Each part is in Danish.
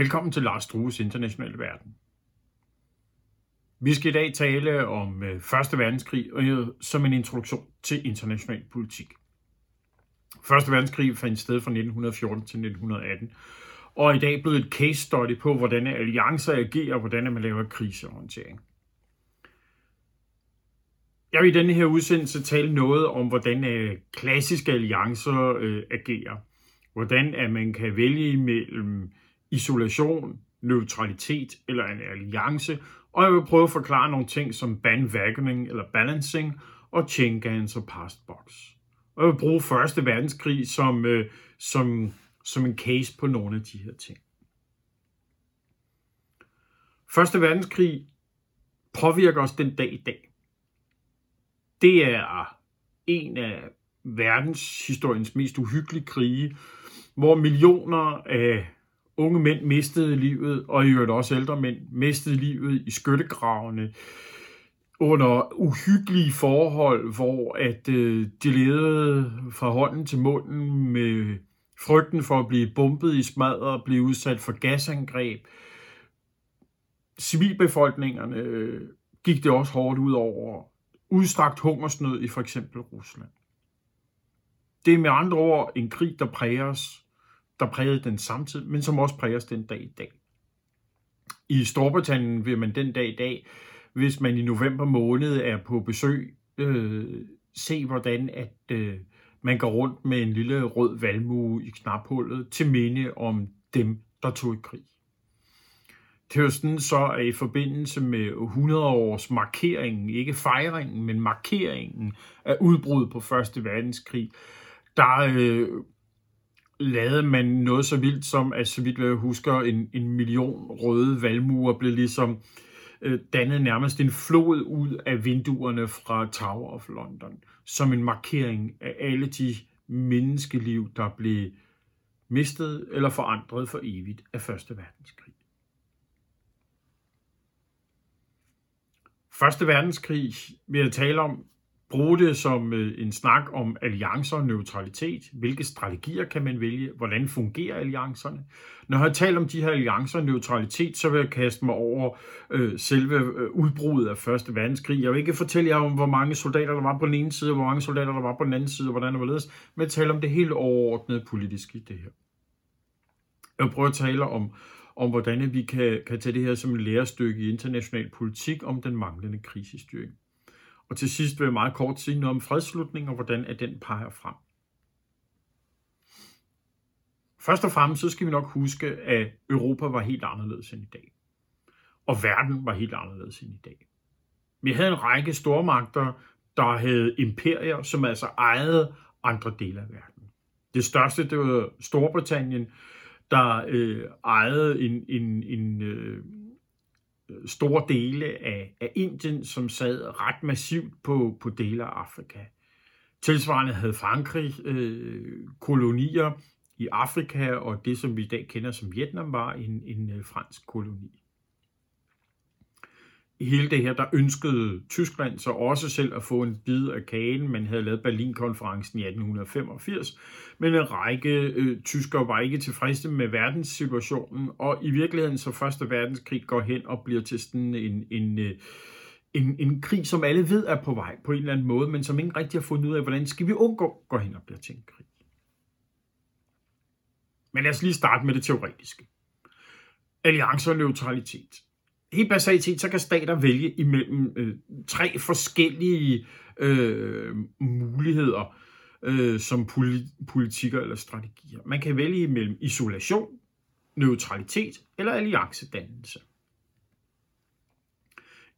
Velkommen til Lars Strues Internationale Verden. Vi skal i dag tale om øh, Første Verdenskrig øh, som en introduktion til international politik. Første verdenskrig fandt sted fra 1914 til 1918, og i dag blev et case study på, hvordan alliancer agerer og hvordan man laver krisehåndtering. Jeg vil i denne her udsendelse tale noget om, hvordan øh, klassiske alliancer øh, agerer. Hvordan at man kan vælge imellem isolation, neutralitet eller en alliance, og jeg vil prøve at forklare nogle ting som bandwagoning eller balancing og chain guns og passbox. Og jeg vil bruge Første Verdenskrig som, øh, som, som en case på nogle af de her ting. Første Verdenskrig påvirker os den dag i dag. Det er en af verdenshistoriens mest uhyggelige krige, hvor millioner af unge mænd mistede livet, og i øvrigt også ældre mænd mistede livet i skyttegravene under uhyggelige forhold, hvor at øh, de levede fra hånden til munden med frygten for at blive bumpet i smadret og blive udsat for gasangreb. Civilbefolkningerne øh, gik det også hårdt ud over udstrakt hungersnød i for eksempel Rusland. Det er med andre ord en krig, der præger os der prægede den samtid, men som også præger os den dag i dag. I Storbritannien vil man den dag i dag, hvis man i november måned er på besøg, øh, se hvordan at øh, man går rundt med en lille rød valmue i knaphullet til minde om dem, der tog i krig. Det er sådan så, at i forbindelse med 100 års markeringen, ikke fejringen, men markeringen af udbruddet på Første Verdenskrig, der øh, lavede man noget så vildt som, at så vidt jeg husker, en, en million røde valmuer blev ligesom øh, dannet nærmest en flod ud af vinduerne fra Tower of London, som en markering af alle de menneskeliv, der blev mistet eller forandret for evigt af Første Verdenskrig. Første Verdenskrig vil jeg tale om bruge det som øh, en snak om alliancer og neutralitet. Hvilke strategier kan man vælge? Hvordan fungerer alliancerne? Når jeg har talt om de her alliancer og neutralitet, så vil jeg kaste mig over øh, selve øh, udbruddet af Første Verdenskrig. Jeg vil ikke fortælle jer om, hvor mange soldater der var på den ene side, og hvor mange soldater der var på den anden side, og hvordan det var ledes, men jeg tale om det helt overordnede politiske i det her. Jeg vil prøve at tale om, om hvordan vi kan, kan tage det her som et lærestykke i international politik om den manglende krisestyring. Og til sidst vil jeg meget kort sige noget om fredsslutningen og hvordan at den peger frem. Først og fremmest så skal vi nok huske, at Europa var helt anderledes end i dag. Og verden var helt anderledes end i dag. Vi havde en række stormagter, der havde imperier, som altså ejede andre dele af verden. Det største, det var Storbritannien, der øh, ejede en, en, en øh, store dele af, af Indien, som sad ret massivt på, på dele af Afrika. Tilsvarende havde Frankrig øh, kolonier i Afrika, og det som vi i dag kender som Vietnam var en, en øh, fransk koloni hele det her, der ønskede Tyskland så også selv at få en bid af kagen. Man havde lavet Berlinkonferencen i 1885, men en række øh, tyskere var ikke tilfredse med verdenssituationen, og i virkeligheden så Første Verdenskrig går hen og bliver til sådan en, en, øh, en, en krig, som alle ved er på vej på en eller anden måde, men som ingen rigtig har fundet ud af, hvordan skal vi undgå gå hen og blive til en krig. Men lad os lige starte med det teoretiske. Alliancer og neutralitet helt basalt set, så kan stater vælge imellem øh, tre forskellige øh, muligheder øh, som poli- politikker eller strategier. Man kan vælge imellem isolation, neutralitet eller alliancedannelse.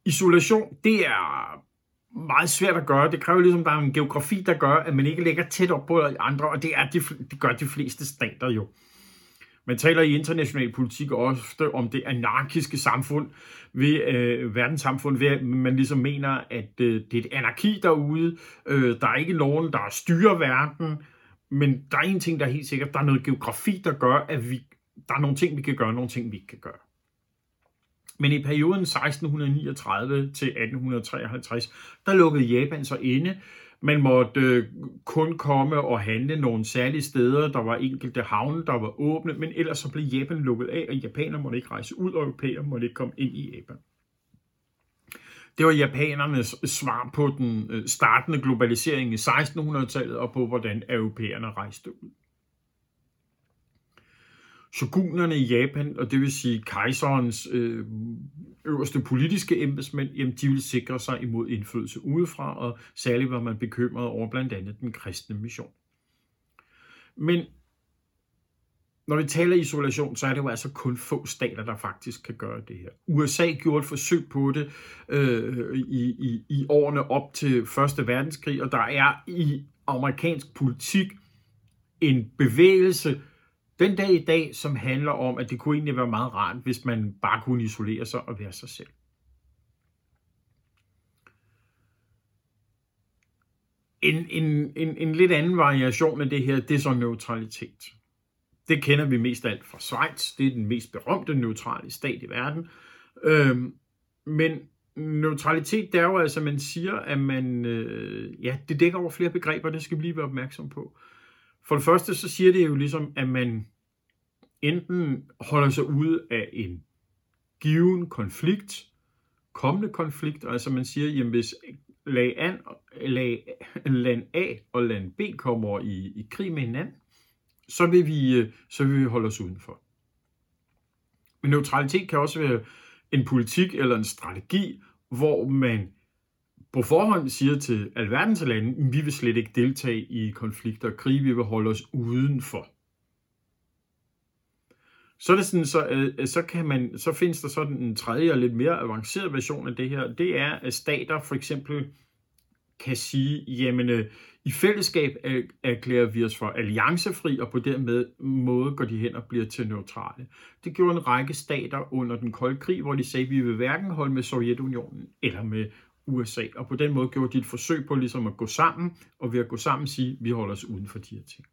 Isolation, det er meget svært at gøre. Det kræver ligesom, at der er en geografi, der gør, at man ikke ligger tæt op på andre, og det, er de, det gør de fleste stater jo. Man taler i international politik ofte om det anarkiske samfund, ved øh, verdenssamfund, ved at man ligesom mener, at øh, det er et anarki derude. Øh, der er ikke nogen, der styrer verden, men der er en ting, der er helt sikkert. Der er noget geografi, der gør, at vi, der er nogle ting, vi kan gøre, nogle ting, vi ikke kan gøre. Men i perioden 1639 til 1853, der lukkede Japan sig inde man måtte øh, kun komme og handle nogle særlige steder. Der var enkelte havne, der var åbne, men ellers så blev Japan lukket af, og japanere måtte ikke rejse ud, og europæere måtte ikke komme ind i Japan. Det var japanernes svar på den øh, startende globalisering i 1600-tallet og på, hvordan europæerne rejste ud. Shogunerne i Japan, og det vil sige kejserens øh, øverste politiske embedsmænd, jamen de ville sikre sig imod indflydelse udefra, og særligt var man bekymret over blandt andet den kristne mission. Men når vi taler isolation, så er det jo altså kun få stater, der faktisk kan gøre det her. USA gjorde et forsøg på det øh, i, i, i årene op til Første Verdenskrig, og der er i amerikansk politik en bevægelse den dag i dag, som handler om, at det kunne egentlig være meget rart, hvis man bare kunne isolere sig og være sig selv. En, en, en, en lidt anden variation af det her, det er så neutralitet. Det kender vi mest af alt fra Schweiz. Det er den mest berømte neutrale stat i verden. Øhm, men neutralitet, det er jo altså, at man siger, at man, øh, ja, det dækker over flere begreber, det skal vi lige være opmærksom på. For det første, så siger det jo ligesom, at man enten holder sig ude af en given konflikt, kommende konflikt, altså man siger, jamen hvis lag, an, lag, land A og land B kommer i, i krig med hinanden, så vil, vi, øh, så vil vi holde os udenfor. Men neutralitet kan også være en politik eller en strategi, hvor man på forhånd siger til alverdens lande, vi vil slet ikke deltage i konflikter og krig, vi vil holde os udenfor. Så, er det sådan, så, øh, øh, så, kan man, så findes der sådan en tredje og lidt mere avanceret version af det her. Det er, at stater for eksempel kan sige, jamen øh, i fællesskab erklærer vi os for alliancefri, og på den måde går de hen og bliver til neutrale. Det gjorde en række stater under den kolde krig, hvor de sagde, at vi vil hverken holde med Sovjetunionen eller med USA. Og på den måde gjorde de et forsøg på ligesom at gå sammen, og ved at gå sammen sige, at vi holder os uden for de her ting.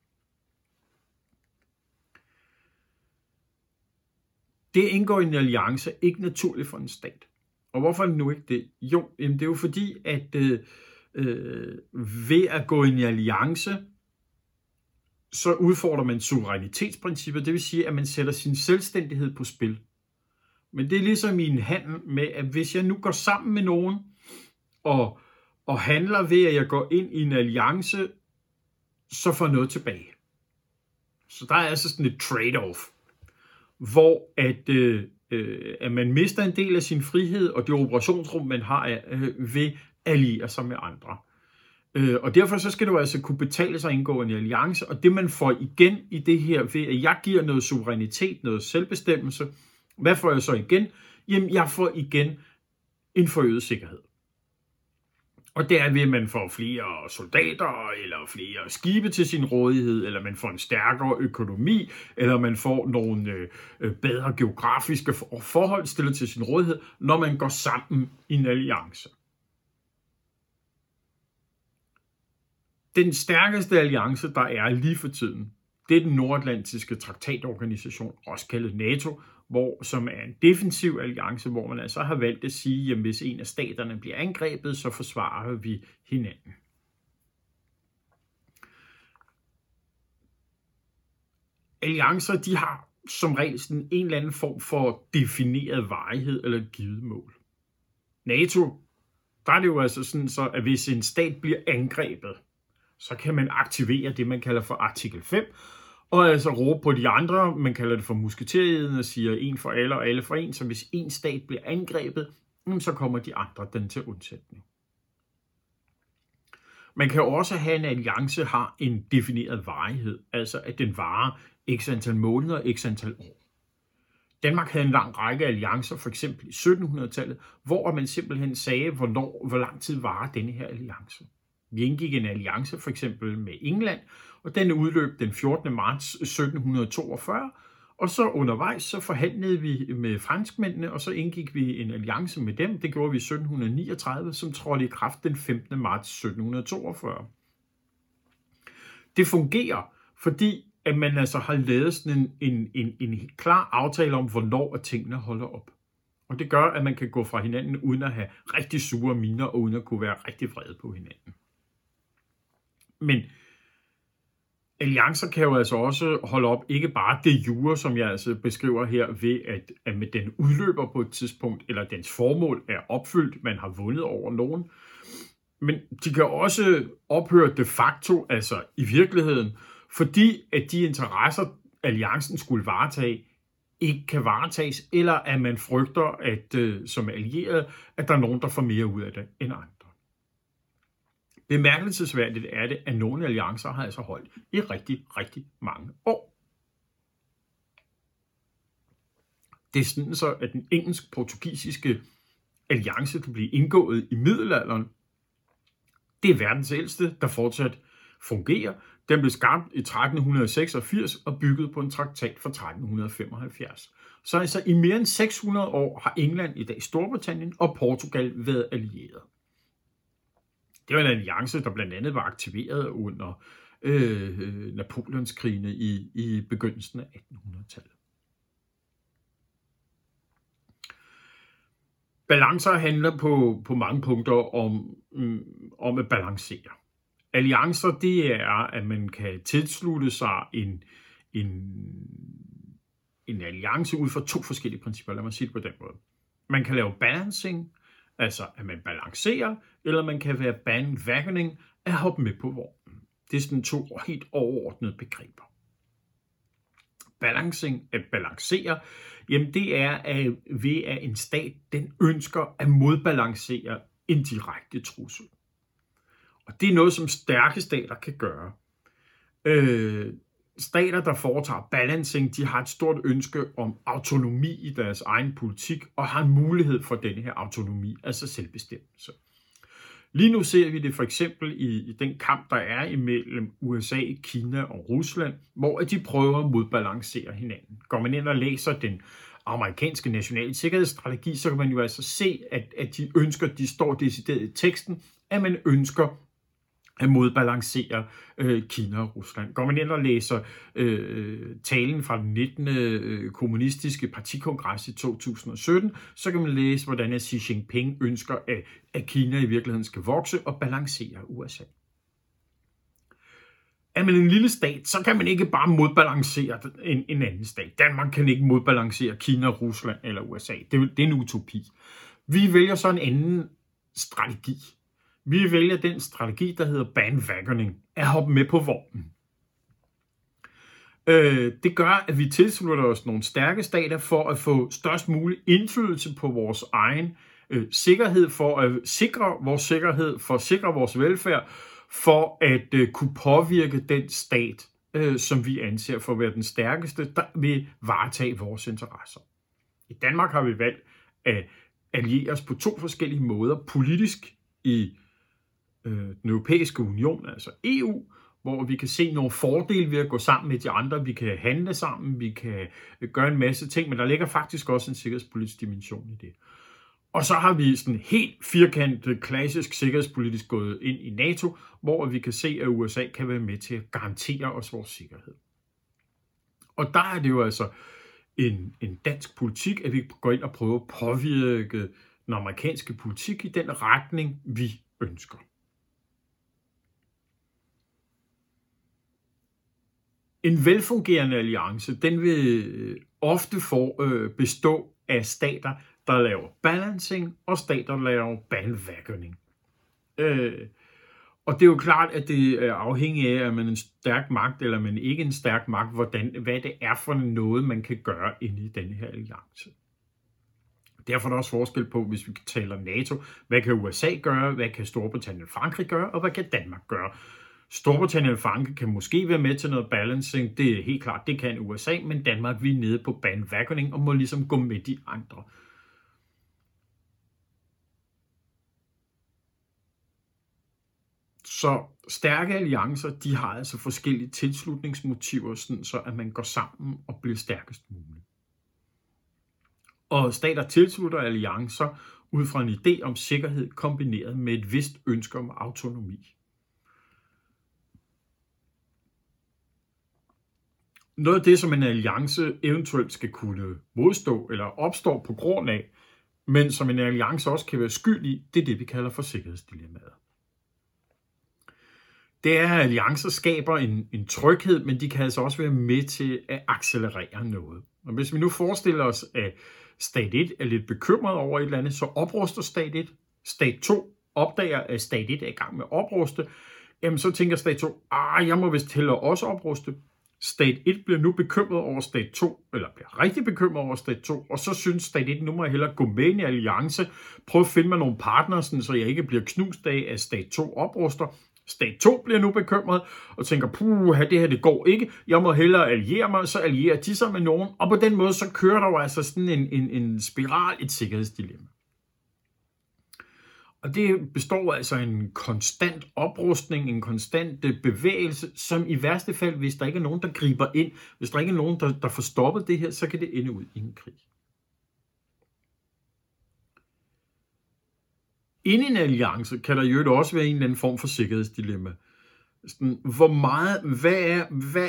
Det indgår i en alliance ikke naturligt for en stat. Og hvorfor er det nu ikke det? Jo, jamen det er jo fordi, at øh, øh ved at gå i en alliance, så udfordrer man suverænitetsprincippet, det vil sige, at man sætter sin selvstændighed på spil. Men det er ligesom i en handel med, at hvis jeg nu går sammen med nogen og, og handler ved, at jeg går ind i en alliance, så får noget tilbage. Så der er altså sådan et trade-off, hvor at, øh, øh, at man mister en del af sin frihed og det operationsrum, man har øh, ved alliere sig med andre. Øh, og derfor så skal du altså kunne betale sig at indgå en alliance, og det man får igen i det her ved, at jeg giver noget suverænitet, noget selvbestemmelse, hvad får jeg så igen? Jamen, jeg får igen en forøget sikkerhed. Og det er ved, at man får flere soldater, eller flere skibe til sin rådighed, eller man får en stærkere økonomi, eller man får nogle øh, bedre geografiske forhold stillet til sin rådighed, når man går sammen i en alliance. Den stærkeste alliance, der er lige for tiden, det er den nordatlantiske traktatorganisation, også kaldet NATO, hvor, som er en defensiv alliance, hvor man altså har valgt at sige, at hvis en af staterne bliver angrebet, så forsvarer vi hinanden. Alliancer, de har som regel sådan en eller anden form for defineret varighed eller givet mål. NATO, der er det jo altså sådan så, at hvis en stat bliver angrebet, så kan man aktivere det, man kalder for artikel 5, og altså råbe på de andre, man kalder det for musketeriet, og siger en for alle og alle for en, så hvis en stat bliver angrebet, så kommer de andre den til undsætning. Man kan også have en alliance har en defineret varighed, altså at den varer x antal måneder, x antal år. Danmark havde en lang række alliancer, for eksempel i 1700-tallet, hvor man simpelthen sagde, hvornår, hvor lang tid varer denne her alliance. Vi indgik en alliance for eksempel med England, og den udløb den 14. marts 1742, og så undervejs så forhandlede vi med franskmændene, og så indgik vi en alliance med dem. Det gjorde vi i 1739, som trådte i kraft den 15. marts 1742. Det fungerer, fordi at man altså har lavet sådan en, en, en, en klar aftale om, hvornår at tingene holder op. Og det gør, at man kan gå fra hinanden uden at have rigtig sure miner, og uden at kunne være rigtig vrede på hinanden. Men alliancer kan jo altså også holde op, ikke bare det jure, som jeg altså beskriver her, ved at, at med den udløber på et tidspunkt, eller dens formål er opfyldt, man har vundet over nogen, men de kan også ophøre de facto, altså i virkeligheden, fordi at de interesser, alliancen skulle varetage, ikke kan varetages, eller at man frygter, at øh, som allieret, at der er nogen, der får mere ud af det end andre. Bemærkelsesværdigt er det, at nogle alliancer har altså holdt i rigtig, rigtig mange år. Det er sådan så, at den engelsk-portugisiske alliance, der blev indgået i middelalderen, det er verdens ældste, der fortsat fungerer. Den blev skabt i 1386 og bygget på en traktat fra 1375. Så altså i mere end 600 år har England i dag Storbritannien og Portugal været allieret. Det var en alliance, der blandt andet var aktiveret under øh, Napoleonskrigene i, i begyndelsen af 1800-tallet. Balancer handler på, på mange punkter om, mm, om at balancere. Alliancer, det er, at man kan tilslutte sig en, en, en alliance ud fra to forskellige principper. Lad mig sige det på den måde. Man kan lave balancing, altså at man balancerer, eller man kan være bandwagoning, at hoppe med på vognen. Det er sådan to helt overordnede begreber. Balancing, at balancere, jamen det er at ved at en stat, den ønsker at modbalancere en direkte trussel. Og det er noget, som stærke stater kan gøre. Øh, stater, der foretager balancing, de har et stort ønske om autonomi i deres egen politik, og har en mulighed for denne her autonomi, altså selvbestemmelse. Lige nu ser vi det for eksempel i, i den kamp, der er imellem USA, Kina og Rusland, hvor de prøver at modbalancere hinanden. Går man ind og læser den amerikanske nationale sikkerhedsstrategi, så kan man jo altså se, at, at de ønsker, de står decideret i teksten, at man ønsker modbalancere øh, Kina og Rusland. Går man ind og læser øh, talen fra den 19. Øh, kommunistiske partikongres i 2017, så kan man læse, hvordan Xi Jinping ønsker, at, at Kina i virkeligheden skal vokse og balancere USA. Er man en lille stat, så kan man ikke bare modbalancere en, en anden stat. Danmark kan ikke modbalancere Kina, Rusland eller USA. Det, det er en utopi. Vi vælger så en anden strategi. Vi vælger den strategi, der hedder bandwagoning, at hoppe med på vognen. Øh, det gør, at vi tilslutter os nogle stærke stater for at få størst mulig indflydelse på vores egen øh, sikkerhed, for at sikre vores sikkerhed, for at sikre vores velfærd, for at øh, kunne påvirke den stat, øh, som vi anser for at være den stærkeste, der vil varetage vores interesser. I Danmark har vi valgt at alliere os på to forskellige måder. Politisk i øh, den europæiske union, altså EU, hvor vi kan se nogle fordele ved at gå sammen med de andre. Vi kan handle sammen, vi kan øh, gøre en masse ting, men der ligger faktisk også en sikkerhedspolitisk dimension i det. Og så har vi sådan helt firkantet, klassisk sikkerhedspolitisk gået ind i NATO, hvor vi kan se, at USA kan være med til at garantere os vores sikkerhed. Og der er det jo altså en, en dansk politik, at vi går ind og prøver at påvirke den amerikanske politik i den retning, vi ønsker. En velfungerende alliance, den vil øh, ofte for, øh, bestå af stater, der laver balancing, og stater, der laver bandwagoning. Øh, og det er jo klart, at det øh, er afhængigt af, at man er en stærk magt, eller man ikke er en stærk magt, hvordan, hvad det er for noget, man kan gøre inde i den her alliance. Derfor er der også forskel på, hvis vi taler NATO, hvad kan USA gøre, hvad kan Storbritannien og Frankrig gøre, og hvad kan Danmark gøre. Storbritannien og Frankrig kan måske være med til noget balancing, det er helt klart, det kan USA, men Danmark vi er nede på bandwagoning og må ligesom gå med de andre. Så stærke alliancer, de har altså forskellige tilslutningsmotiver, sådan så at man går sammen og bliver stærkest muligt. Og stater tilslutter alliancer ud fra en idé om sikkerhed kombineret med et vist ønske om autonomi. Noget af det, som en alliance eventuelt skal kunne modstå eller opstå på grund af, men som en alliance også kan være skyld i, det er det, vi kalder for sikkerhedsdilemmaet. det er, at alliancer skaber en, en tryghed, men de kan altså også være med til at accelerere noget. Og hvis vi nu forestiller os, at stat 1 er lidt bekymret over et eller andet, så opruster stat 1. Stat 2 opdager, at stat 1 er i gang med at opruste. Jamen så tænker stat 2, ah, jeg må vist heller også opruste. Stat 1 bliver nu bekymret over stat 2, eller bliver rigtig bekymret over stat 2, og så synes stat 1, nu må jeg hellere gå med i en alliance, prøve at finde mig nogle partnere, så jeg ikke bliver knust af, at stat 2 opruster. Stat 2 bliver nu bekymret og tænker, puh, det her det går ikke, jeg må hellere alliere mig, så allierer de sig med nogen, og på den måde så kører der jo altså sådan en, en, en spiral, et sikkerhedsdilemma. Og det består altså af en konstant oprustning, en konstant øh, bevægelse, som i værste fald, hvis der ikke er nogen, der griber ind, hvis der ikke er nogen, der, der får stoppet det her, så kan det ende ud i en krig. Inden i en alliance kan der jo også være en eller anden form for sikkerhedsdilemma. Sådan, hvor meget, hvad er, hvad,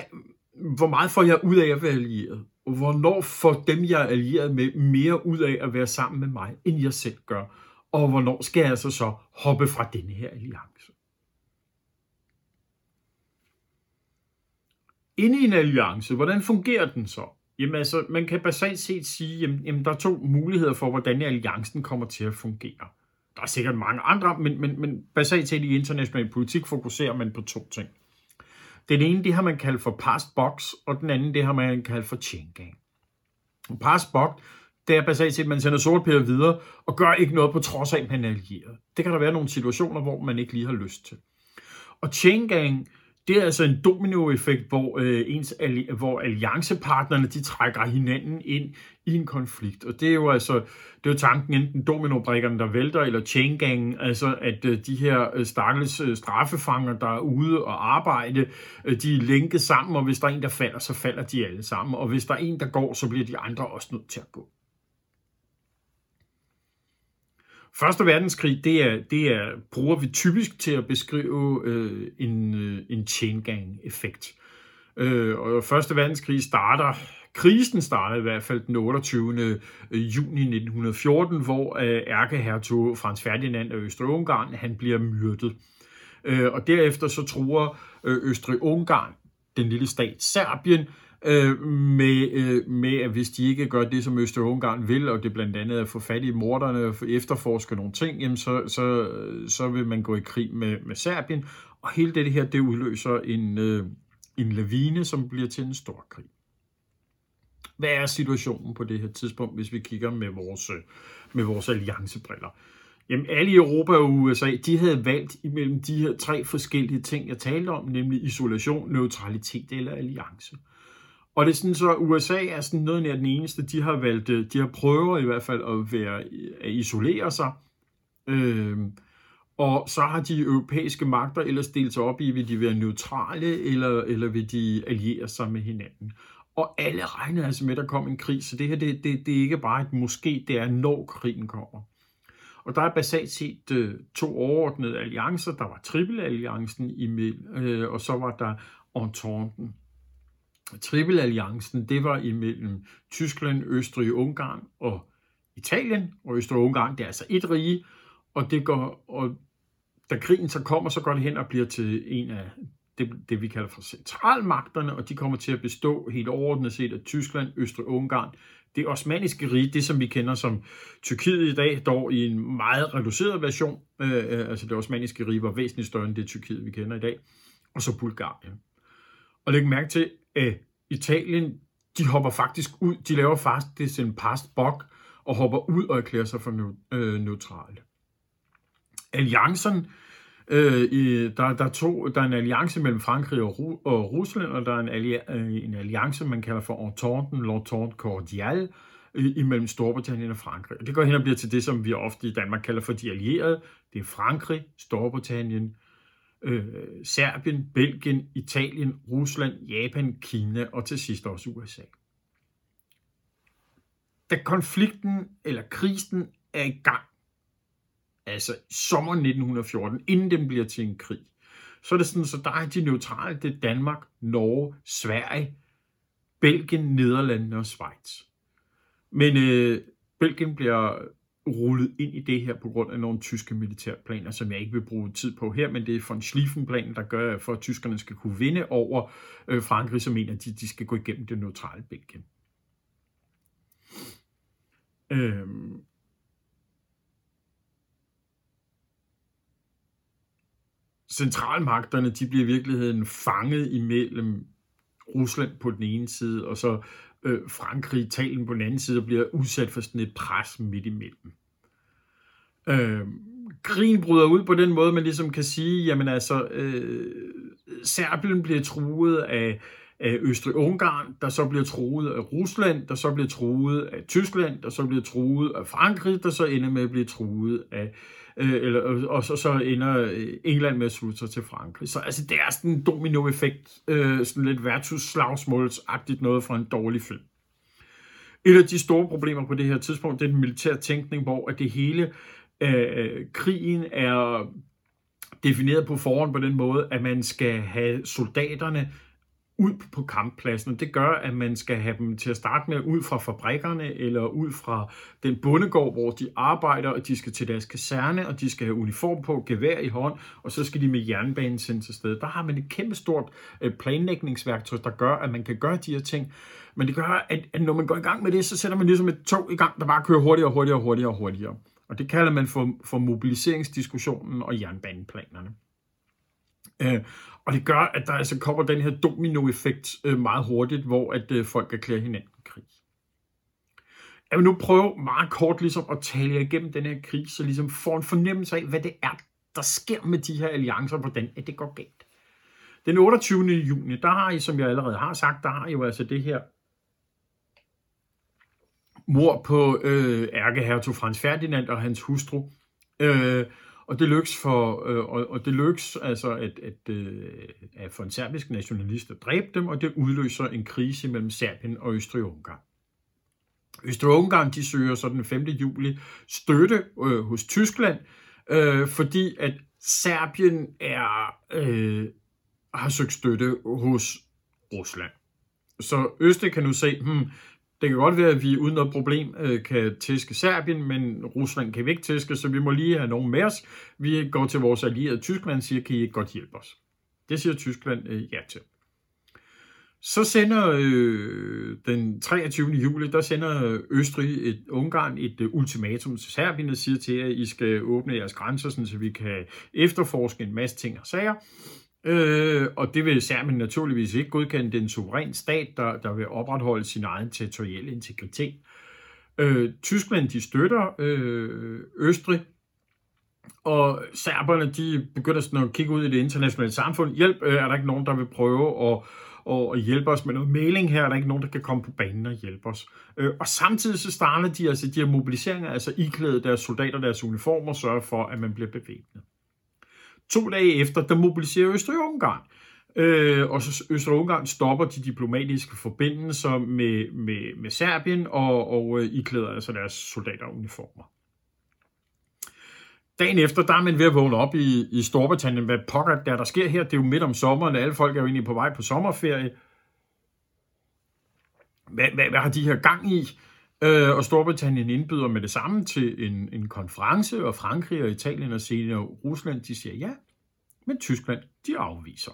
hvor meget får jeg ud af at være allieret? Og hvornår får dem, jeg er allieret med, mere ud af at være sammen med mig, end jeg selv gør? Og hvornår skal jeg altså så hoppe fra denne her alliance? Inde i en alliance, hvordan fungerer den så? Jamen altså, man kan basalt set sige, jamen, jamen der er to muligheder for, hvordan alliancen kommer til at fungere. Der er sikkert mange andre, men, men, men basalt set i international politik fokuserer man på to ting. Den ene, det har man kaldt for past box, og den anden, det har man kaldt for chain gang. Past box, det er basalt set, at man sender sortpærer videre og gør ikke noget på trods af, at man er allieret. Det kan der være nogle situationer, hvor man ikke lige har lyst til. Og chain gang, det er altså en dominoeffekt, hvor, øh, ens, hvor alliancepartnerne de trækker hinanden ind i en konflikt. Og det er jo altså det er jo tanken enten dominobrikkerne, der vælter, eller chain gang, altså at øh, de her øh, stakkels øh, straffefanger, der er ude og arbejde, øh, de er lænket sammen, og hvis der er en, der falder, så falder de alle sammen. Og hvis der er en, der går, så bliver de andre også nødt til at gå. Første verdenskrig, det er, det er, bruger vi typisk til at beskrive øh, en, øh, en chain gang effekt. Øh, og Første verdenskrig starter, krisen starter i hvert fald den 28. Øh, juni 1914, hvor øh, ærkehertog Frans Ferdinand af Østrig-Ungarn, han bliver myrdet. Øh, og derefter så tror øh, Østrig-Ungarn, den lille stat Serbien, øh, med, øh, med, at hvis de ikke gør det, som Østerungarn vil, og det blandt andet er at få fat i morderne og efterforske nogle ting, jamen så, så, så vil man gå i krig med, med Serbien. Og hele det her, det udløser en, øh, en lavine, som bliver til en stor krig. Hvad er situationen på det her tidspunkt, hvis vi kigger med vores, øh, med vores alliancebriller? Jamen alle i Europa og USA, de havde valgt imellem de her tre forskellige ting, jeg talte om, nemlig isolation, neutralitet eller alliance. Og det er sådan så, USA er sådan noget nær den eneste, de har valgt, øh, de har prøvet i hvert fald at, være, at isolere sig. Øh, og så har de europæiske magter ellers delt sig op i, vil de være neutrale, eller, eller vil de alliere sig med hinanden. Og alle regnede altså med, at der kom en krig, så det her, det, det, det er ikke bare et måske, det er når krigen kommer. Og der er basalt set øh, to overordnede alliancer. Der var Triple-alliancen, øh, og så var der Ententen. Tripelalliancen, det var imellem Tyskland, Østrig, Ungarn og Italien. Og Østrig og Ungarn, det er altså et rige, og det går, og da krigen så kommer, så går det hen og bliver til en af det, det vi kalder for centralmagterne, og de kommer til at bestå helt overordnet set af Tyskland, Østrig og Ungarn. Det osmaniske rige, det som vi kender som Tyrkiet i dag, dog i en meget reduceret version. Øh, øh altså det osmaniske rige var væsentligt større end det Tyrkiet, vi kender i dag. Og så Bulgarien. Og læg mærke til, at Italien, de hopper faktisk ud, de laver faktisk en past bok og hopper ud og erklærer sig for øh, neutral. neutrale. Alliancen, øh, der, der, to, der er en alliance mellem Frankrig og, Ru- og Rusland, og der er en, alli- øh, en alliance, man kalder for Entente, l'Entente Cordiale, øh, imellem Storbritannien og Frankrig. Og det går hen og bliver til det, som vi ofte i Danmark kalder for de allierede. Det er Frankrig, Storbritannien, øh, Serbien, Belgien, Italien, Rusland, Japan, Kina og til sidst også USA. Da konflikten eller krisen er i gang, altså sommer 1914, inden den bliver til en krig, så er det sådan, så der er de neutrale, det er Danmark, Norge, Sverige, Belgien, Nederlandene og Schweiz. Men øh, Belgien bliver rullet ind i det her på grund af nogle tyske militærplaner, som jeg ikke vil bruge tid på her, men det er von Schlieffen-planen, der gør, for at tyskerne skal kunne vinde over øh, Frankrig, som mener, at de, de skal gå igennem det neutrale Belgien. Øhm. Centralmagterne, de bliver i virkeligheden fanget imellem Rusland på den ene side, og så øh, Frankrig, Italien på den anden side, og bliver udsat for sådan et pres midt imellem. Øh, krigen bryder ud på den måde, man ligesom kan sige, jamen altså, øh, Serbien bliver truet af, af Østrig-Ungarn, der så bliver truet af Rusland, der så bliver truet af Tyskland, der så bliver truet af Frankrig, der så ender med at blive truet af øh, eller, og så, så ender øh, England med at slutte sig til Frankrig. Så altså, det er sådan en dominoeffekt, øh, sådan lidt værtshusslagsmålsagtigt noget fra en dårlig film. Et af de store problemer på det her tidspunkt, det er den militære tænkning, hvor at det hele øh, krigen er defineret på forhånd på den måde, at man skal have soldaterne ud på kamppladsen. Det gør, at man skal have dem til at starte med ud fra fabrikkerne eller ud fra den bondegård, hvor de arbejder, og de skal til deres kaserne, og de skal have uniform på, gevær i hånd, og så skal de med jernbanen sendes til sted. Der har man et kæmpe stort øh, planlægningsværktøj, der gør, at man kan gøre de her ting. Men det gør, at, at når man går i gang med det, så sætter man ligesom et tog i gang, der bare kører hurtigere og hurtigere og hurtigere og hurtigere. Og det kalder man for, for mobiliseringsdiskussionen og jernbaneplanerne. Øh, og det gør, at der altså kommer den her dominoeffekt øh, meget hurtigt, hvor at øh, folk erklærer hinanden krig. Jeg vil nu prøve meget kort ligesom at tale jer igennem den her krig, så ligesom får en fornemmelse af, hvad det er, der sker med de her alliancer, hvordan at det går galt. Den 28. juni, der har I, som jeg allerede har sagt, der har I jo altså det her mor på øh, ærkehertug Frans Ferdinand og hans hustru. Øh, og det lykkes for, øh, og, og det lykkes altså at, at, øh, at for en serbisk nationalist at dræbe dem, og det udløser en krise mellem Serbien og Østrig-Ungarn. Østrig-Ungarn de søger så den 5. juli støtte øh, hos Tyskland, øh, fordi at Serbien er øh, har søgt støtte hos Rusland. Så Østrig kan nu se, hmm, det kan godt være, at vi uden noget problem øh, kan tæske Serbien, men Rusland kan vi ikke tæske, så vi må lige have nogen med os. Vi går til vores allierede Tyskland og siger, kan I ikke godt hjælpe os? Det siger Tyskland øh, ja til. Så sender øh, den 23. juli, der sender Østrig et Ungarn et uh, ultimatum til Serbien og siger til, at I skal åbne jeres grænser, så vi kan efterforske en masse ting og sager. Øh, og det vil Serbien naturligvis ikke godkende. den suveræn stat, der, der vil opretholde sin egen territorielle integritet. Øh, Tyskland, de støtter øh, Østrig, og serberne, de begynder sådan at kigge ud i det internationale samfund. Hjælp, øh, er der ikke nogen, der vil prøve at, at, at hjælpe os med noget mailing her? Er der ikke nogen, der kan komme på banen og hjælpe os? Øh, og samtidig så starter de altså de her mobiliseringer, altså iklæde deres soldater deres uniformer og sørge for, at man bliver bevæbnet. To dage efter, der mobiliserer Østrig-Ungarn. Øh, og så Østrig-Ungarn stopper de diplomatiske forbindelser med, med, med Serbien og, og øh, iklæder altså deres soldateruniformer. Dagen efter, der er man ved at vågne op i, i Storbritannien. Hvad pokker der, der sker her? Det er jo midt om sommeren, alle folk er jo egentlig på vej på sommerferie. Hvad, hvad, hvad har de her gang i? Øh, og Storbritannien indbyder med det samme til en, en konference, og Frankrig og Italien og senere Rusland, de siger ja, men Tyskland, de afviser.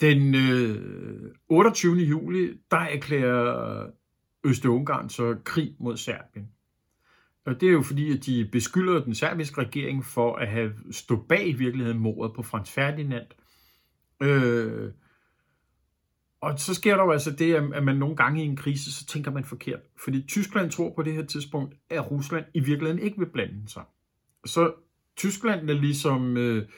Den øh, 28. juli, der erklærer Øst-Ungarn så krig mod Serbien. Og det er jo fordi, at de beskylder den serbiske regering for at have stået bag i virkeligheden mordet på Frans Ferdinand. Øh, og så sker der jo altså det, at man nogle gange i en krise, så tænker man forkert. Fordi Tyskland tror på det her tidspunkt, at Rusland i virkeligheden ikke vil blande sig. Så Tyskland er ligesom, øh,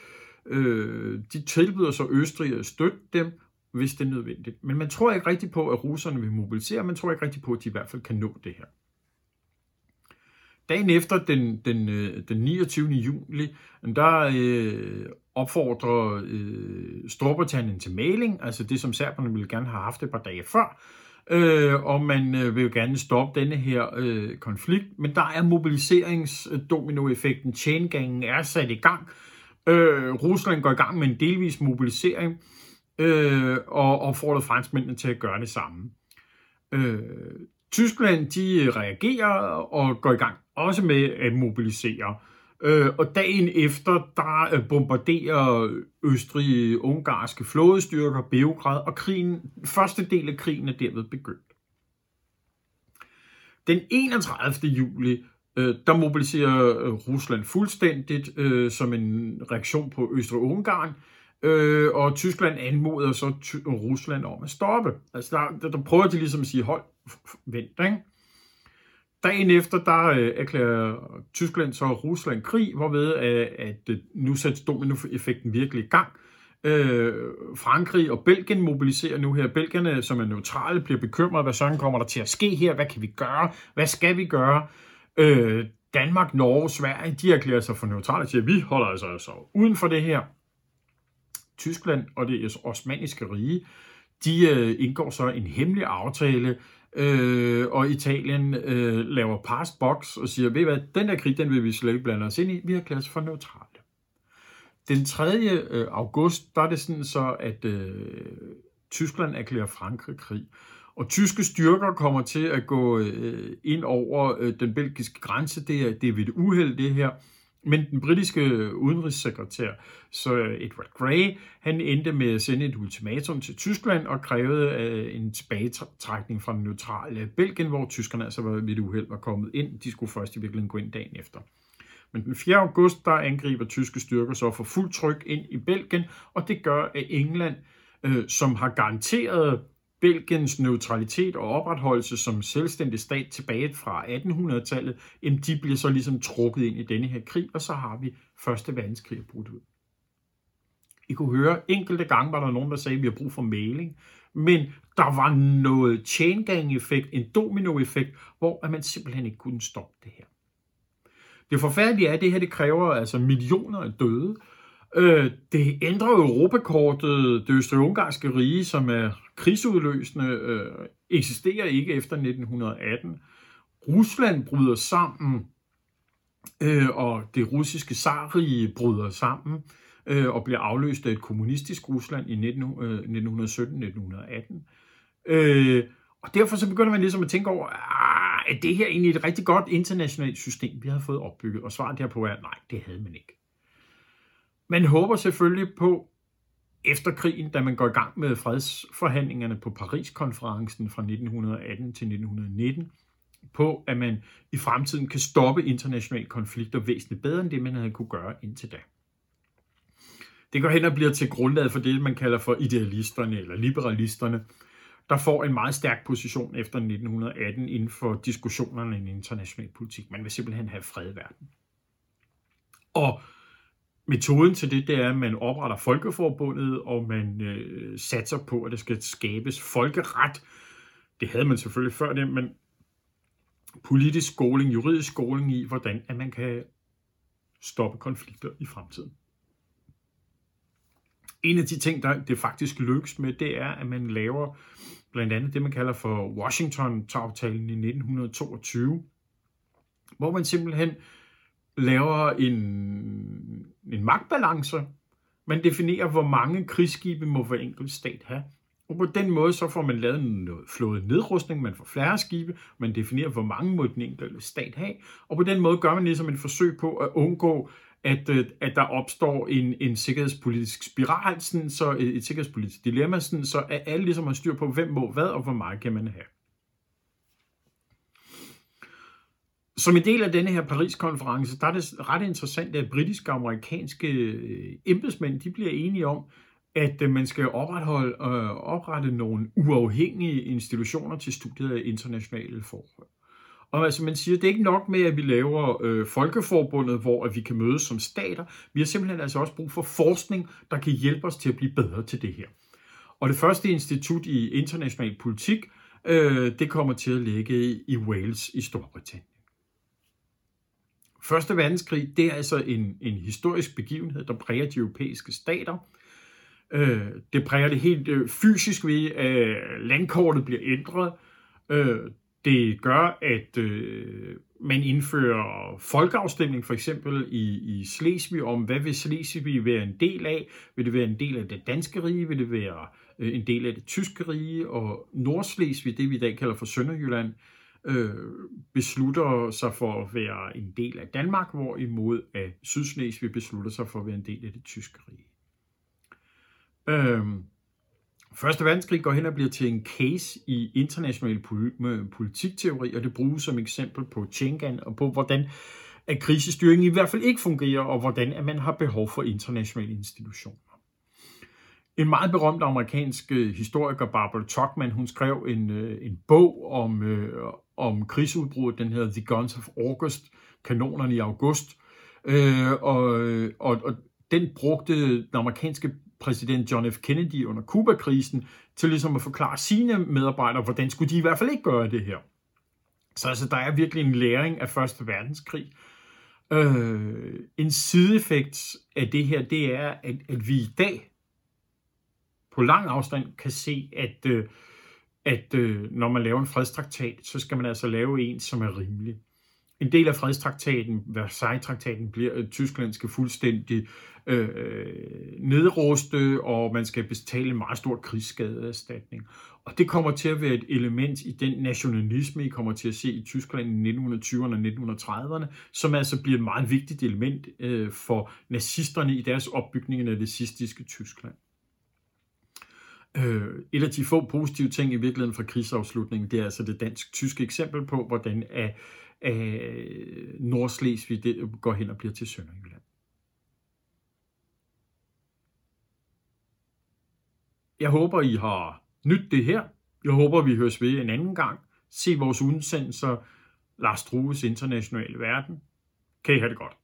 øh, de tilbyder så Østrig at støtte dem, hvis det er nødvendigt. Men man tror ikke rigtig på, at russerne vil mobilisere, man tror ikke rigtig på, at de i hvert fald kan nå det her. Dagen efter, den, den, øh, den 29. juli, der øh, opfordrer øh, Storbritannien til mailing, altså det, som serberne ville gerne have haft et par dage før, øh, og man øh, vil jo gerne stoppe denne her øh, konflikt, men der er mobiliseringsdominoeffekten, chaingangen er sat i gang, øh, Rusland går i gang med en delvis mobilisering, øh, og opfordrer franskmændene til at gøre det samme. Øh, Tyskland de øh, reagerer og går i gang også med at mobilisere. Øh, og dagen efter, der øh, bombarderer østrig-ungarske øh, flådestyrker Beograd, og krigen, første del af krigen er derved begyndt. Den 31. juli, øh, der mobiliserer Rusland fuldstændigt øh, som en reaktion på Østrig-Ungarn, øh, og Tyskland anmoder så Rusland om at stoppe. Altså der, der prøver de ligesom at sige, hold, vent, ikke? Dagen efter, der øh, erklærer Tyskland så Rusland krig, hvorved øh, at, at nu sættes dominoeffekten virkelig i gang. Øh, Frankrig og Belgien mobiliserer nu her. Belgierne, som er neutrale, bliver bekymret. Hvad sådan kommer der til at ske her? Hvad kan vi gøre? Hvad skal vi gøre? Øh, Danmark, Norge, Sverige, de erklærer sig for neutrale og siger, vi holder altså, altså uden for det her. Tyskland og det osmaniske rige, de øh, indgår så en hemmelig aftale, øh, og Italien øh, laver past box og siger, ved I hvad, den der krig, den vil vi slet ikke blande os ind i, vi har klasse for neutrale. Den 3. Øh, august, der er det sådan så, at øh, Tyskland erklærer Frankrig krig. Og tyske styrker kommer til at gå øh, ind over øh, den belgiske grænse. Det er, det er ved et uheld, det her. Men den britiske udenrigssekretær, så Edward Grey, han endte med at sende et ultimatum til Tyskland og krævede øh, en tilbagetrækning fra den neutrale Belgien, hvor tyskerne altså var ved et uheld var kommet ind. De skulle først i virkeligheden gå ind dagen efter. Men den 4. august, der angriber tyske styrker så for fuld tryk ind i Belgien, og det gør, at England, øh, som har garanteret Belgiens neutralitet og opretholdelse som selvstændig stat tilbage fra 1800-tallet, de bliver så ligesom trukket ind i denne her krig, og så har vi Første Verdenskrig brudt ud. I kunne høre, enkelte gange var der nogen, der sagde, at vi har brug for mailing, men der var noget chain gang effekt, en domino-effekt, hvor man simpelthen ikke kunne stoppe det her. Det forfærdelige er, at det her det kræver altså millioner af døde. Øh, det ændrer Europakortet, det østrig-ungarske rige, som er krigsudløsende, øh, eksisterer ikke efter 1918. Rusland bryder sammen, øh, og det russiske zarrige bryder sammen øh, og bliver afløst af et kommunistisk Rusland i 1917-1918. Øh, øh, og derfor så begynder man ligesom at tænke over, ah, er det her egentlig et rigtig godt internationalt system, vi har fået opbygget? Og svaret derpå er, ah, nej, det havde man ikke. Man håber selvfølgelig på, efter krigen, da man går i gang med fredsforhandlingerne på Paris-konferencen fra 1918 til 1919, på at man i fremtiden kan stoppe internationale konflikter væsentligt bedre end det, man havde kunne gøre indtil da. Det går hen og bliver til grundlaget for det, man kalder for idealisterne eller liberalisterne, der får en meget stærk position efter 1918 inden for diskussionerne i international politik. Man vil simpelthen have fred i verden. Og Metoden til det, det er, at man opretter Folkeforbundet, og man øh, satser på, at det skal skabes folkeret. Det havde man selvfølgelig før det, men politisk skoling, juridisk skoling i, hvordan at man kan stoppe konflikter i fremtiden. En af de ting, der det faktisk lykkes med, det er, at man laver blandt andet det, man kalder for Washington-aftalen i 1922, hvor man simpelthen laver en, en magtbalance. Man definerer, hvor mange krigsskibe må hver enkelt stat have. Og på den måde så får man lavet en flåde nedrustning, man får flere skibe, man definerer, hvor mange må den enkelte stat have, og på den måde gør man ligesom et forsøg på at undgå, at, øh, at der opstår en, en sikkerhedspolitisk spiral, sådan, så et, et sikkerhedspolitisk dilemma, sådan, så at alle ligesom har styr på, hvem må hvad, og hvor meget kan man have. Som en del af denne her Paris-konference, der er det ret interessant, at britiske og amerikanske øh, embedsmænd de bliver enige om, at øh, man skal opretholde, øh, oprette nogle uafhængige institutioner til studiet af internationale forhold. Og altså man siger, det er ikke nok med, at vi laver øh, Folkeforbundet, hvor at vi kan mødes som stater. Vi har simpelthen altså også brug for forskning, der kan hjælpe os til at blive bedre til det her. Og det første institut i international politik, øh, det kommer til at ligge i Wales i Storbritannien. Første verdenskrig, det er altså en, en historisk begivenhed, der præger de europæiske stater. Øh, det præger det helt øh, fysisk ved, at landkortet bliver ændret. Øh, det gør, at øh, man indfører folkeafstemning for eksempel i, i Slesvig om, hvad vil Slesvig være en del af? Vil det være en del af det danske rige? Vil det være øh, en del af det tyske rige? Og Nordslesvig, det vi i dag kalder for Sønderjylland, øh, Øh, beslutter sig for at være en del af Danmark, hvorimod at Sydslesvig beslutter sig for at være en del af det tyske rige. Øh, Første verdenskrig går hen og bliver til en case i international øh, politikteori, og det bruges som eksempel på Schengen og på, hvordan at krisestyringen i hvert fald ikke fungerer, og hvordan at man har behov for internationale institutioner. En meget berømt amerikansk øh, historiker, Barbara Tuchman, hun skrev en, øh, en bog om, øh, om krigsudbruddet, den hedder The Guns of August, kanonerne i august, øh, og, og, og den brugte den amerikanske præsident John F. Kennedy under Kuba-krisen til ligesom at forklare sine medarbejdere, hvordan skulle de i hvert fald ikke gøre det her. Så altså, der er virkelig en læring af Første Verdenskrig. Øh, en sideeffekt af det her, det er, at, at vi i dag på lang afstand kan se, at, øh, at øh, når man laver en fredstraktat, så skal man altså lave en, som er rimelig. En del af fredstraktaten, Versailles-traktaten, bliver, at Tyskland skal fuldstændig øh, øh, nedruste, og man skal betale en meget stor krigsskadeerstatning. Og det kommer til at være et element i den nationalisme, I kommer til at se i Tyskland i 1920'erne og 1930'erne, som altså bliver et meget vigtigt element øh, for nazisterne i deres opbygning af det nazistiske Tyskland. Øh, et af de få positive ting i virkeligheden fra krigsafslutningen, det er altså det dansk-tyske eksempel på, hvordan at, af Nordslesvig det går hen og bliver til Sønderjylland. Jeg håber, I har nyt det her. Jeg håber, vi høres ved en anden gang. Se vores udsendelser Lars Trues Internationale Verden. Kan I have det godt.